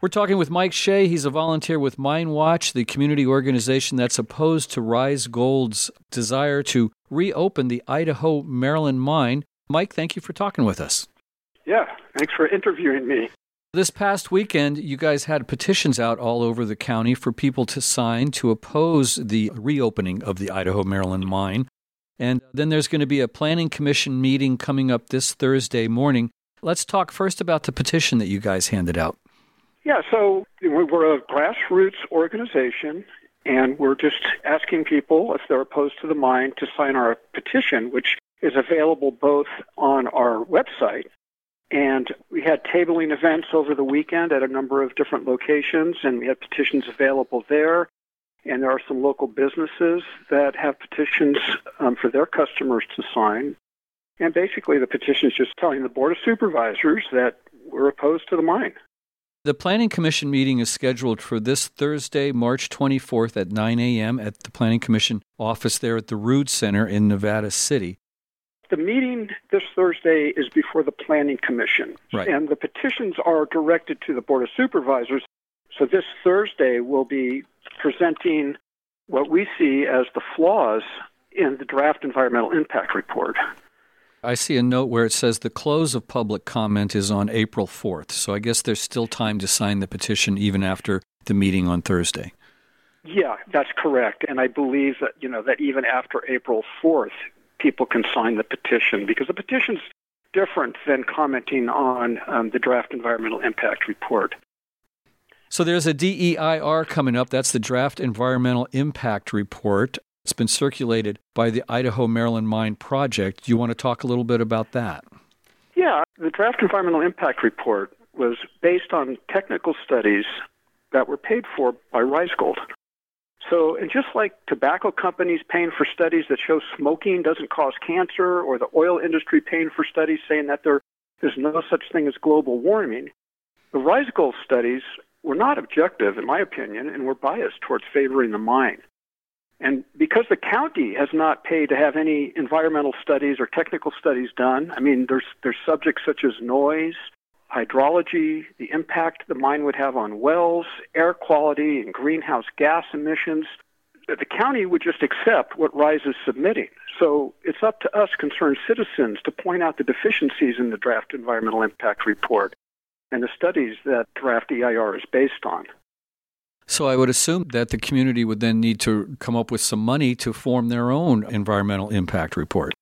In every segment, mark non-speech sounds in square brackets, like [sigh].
We're talking with Mike Shea. He's a volunteer with Mine Watch, the community organization that's opposed to Rise Gold's desire to reopen the Idaho Maryland mine. Mike, thank you for talking with us. Yeah, thanks for interviewing me. This past weekend, you guys had petitions out all over the county for people to sign to oppose the reopening of the Idaho Maryland mine. And then there's going to be a planning commission meeting coming up this Thursday morning. Let's talk first about the petition that you guys handed out. Yeah, so we're a grassroots organization, and we're just asking people, if they're opposed to the mine, to sign our petition, which is available both on our website and we had tabling events over the weekend at a number of different locations, and we had petitions available there. And there are some local businesses that have petitions um, for their customers to sign. And basically, the petition is just telling the Board of Supervisors that we're opposed to the mine. The Planning Commission meeting is scheduled for this Thursday, March 24th at 9 a.m. at the Planning Commission office there at the Rood Center in Nevada City. The meeting this Thursday is before the Planning Commission, right. and the petitions are directed to the Board of Supervisors. So this Thursday we'll be presenting what we see as the flaws in the draft environmental impact report. I see a note where it says the close of public comment is on April 4th. So I guess there's still time to sign the petition even after the meeting on Thursday. Yeah, that's correct. And I believe that, you know, that even after April 4th, people can sign the petition because the petition's different than commenting on um, the draft environmental impact report. So there's a DEIR coming up. That's the draft environmental impact report. It's been circulated by the Idaho Maryland Mine Project. Do you want to talk a little bit about that? Yeah, the draft environmental impact report was based on technical studies that were paid for by Rise Gold. So, and just like tobacco companies paying for studies that show smoking doesn't cause cancer, or the oil industry paying for studies saying that there is no such thing as global warming, the Rise Gold studies were not objective, in my opinion, and were biased towards favoring the mine. And because the county has not paid to have any environmental studies or technical studies done, I mean, there's there's subjects such as noise, hydrology, the impact the mine would have on wells, air quality, and greenhouse gas emissions. The county would just accept what RISE is submitting. So it's up to us, concerned citizens, to point out the deficiencies in the draft environmental impact report and the studies that draft EIR is based on. So I would assume that the community would then need to come up with some money to form their own environmental impact report.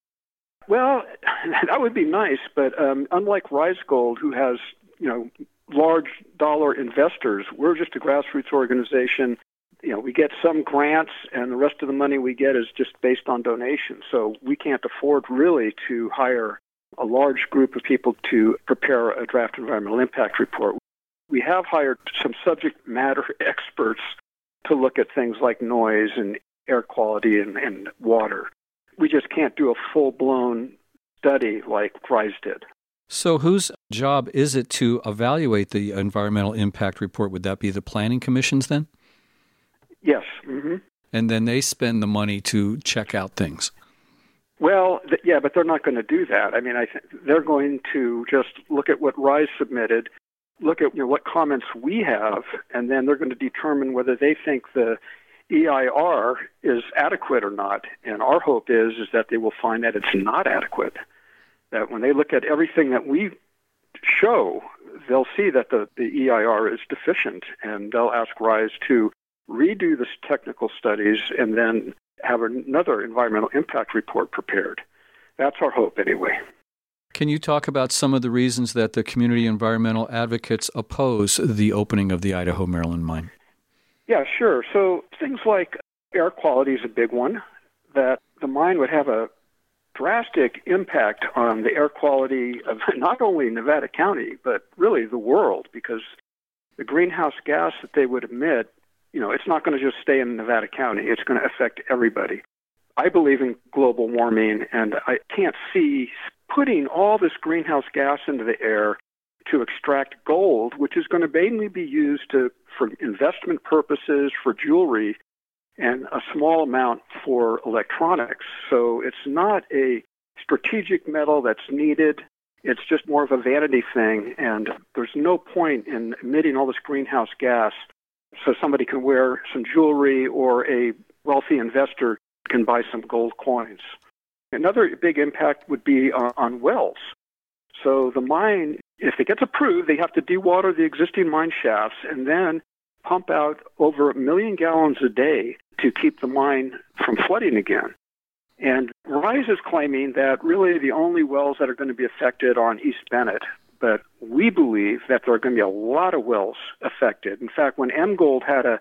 Well, [laughs] that would be nice, but um, unlike Rise Gold, who has you know large dollar investors, we're just a grassroots organization. You know, we get some grants, and the rest of the money we get is just based on donations. So we can't afford really to hire a large group of people to prepare a draft environmental impact report. We have hired some subject matter [laughs] experts to look at things like noise and air quality and, and water we just can't do a full blown study like Rise did. So, whose job is it to evaluate the environmental impact report? Would that be the planning commissions then? Yes. Mm-hmm. And then they spend the money to check out things. Well, th- yeah, but they're not going to do that. I mean, I th- they're going to just look at what Rise submitted, look at you know, what comments we have, and then they're going to determine whether they think the EIR is adequate or not. And our hope is is that they will find that it's not adequate. That when they look at everything that we show, they'll see that the, the EIR is deficient, and they'll ask RISE to redo the technical studies and then have another environmental impact report prepared. That's our hope, anyway. Can you talk about some of the reasons that the community environmental advocates oppose the opening of the Idaho Maryland mine? Yeah, sure. So things like air quality is a big one, that the mine would have a drastic impact on the air quality of [laughs] not only Nevada County, but really the world, because the greenhouse gas that they would emit, you know, it's not going to just stay in Nevada County, it's going to affect everybody. I believe in global warming, and I can't see putting all this greenhouse gas into the air to extract gold, which is going to mainly be used to, for investment purposes, for jewelry, and a small amount for electronics. So it's not a strategic metal that's needed It's just more of a vanity thing, and there's no point in emitting all this greenhouse gas so somebody can wear some jewelry or a wealthy investor can buy some gold coins. Another big impact would be on, on wells. So the mine, if it gets approved, they have to dewater the existing mine shafts and then pump out over a million gallons a day to keep the mine from flooding again. And Rise is claiming that really the only wells that are going to be affected are on East Bennett. But we believe that there are going to be a lot of wells affected. In fact, when Emgold had a,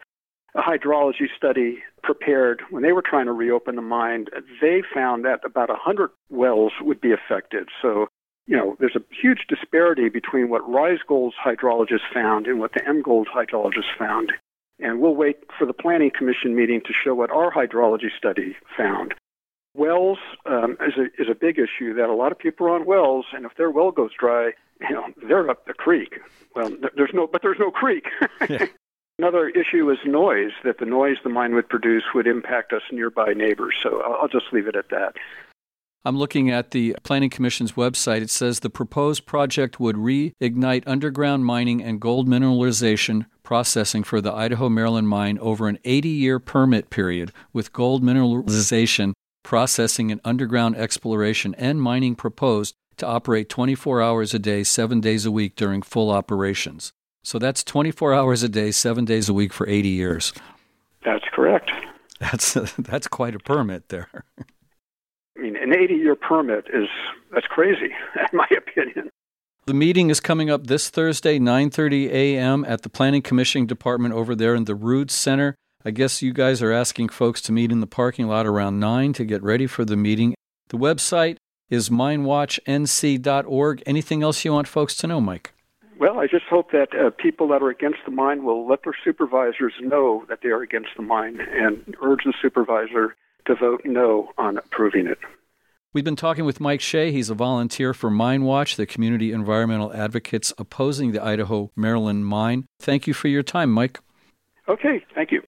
a hydrology study prepared when they were trying to reopen the mine, they found that about 100 wells would be affected. So, you know, there's a huge disparity between what Rise Gold's hydrologists found and what the Emgold hydrologists found. And we'll wait for the Planning Commission meeting to show what our hydrology study found. Wells um, is, a, is a big issue that a lot of people are on wells, and if their well goes dry, you know, they're up the creek. Well, there's no, but there's no creek. yeah. [laughs] Another issue is noise, that the noise the mine would produce would impact us nearby neighbors. So I'll just leave it at that. I'm looking at the Planning Commission's website. It says the proposed project would reignite underground mining and gold mineralization processing for the Idaho Maryland mine over an 80 year permit period, with gold mineralization processing and underground exploration and mining proposed to operate 24 hours a day, seven days a week during full operations. So that's 24 hours a day, seven days a week for 80 years. That's correct. That's [laughs] that's quite a permit there. I mean, an 80-year permit is that's crazy, [laughs] in my opinion. The meeting is coming up this Thursday, 9:30 a.m. at the Planning Commission Department over there in the Rood Center. I guess you guys are asking folks to meet in the parking lot around 9 to get ready for the meeting. The website is minewatchnc.org. Anything else you want folks to know, Mike? Well, I just hope that uh, people that are against the mine will let their supervisors know that they are against the mine and urge the supervisor to vote no on approving it. We've been talking with Mike Shea. He's a volunteer for Mine Watch, the community environmental advocates opposing the Idaho Maryland mine. Thank you for your time, Mike. Okay, thank you.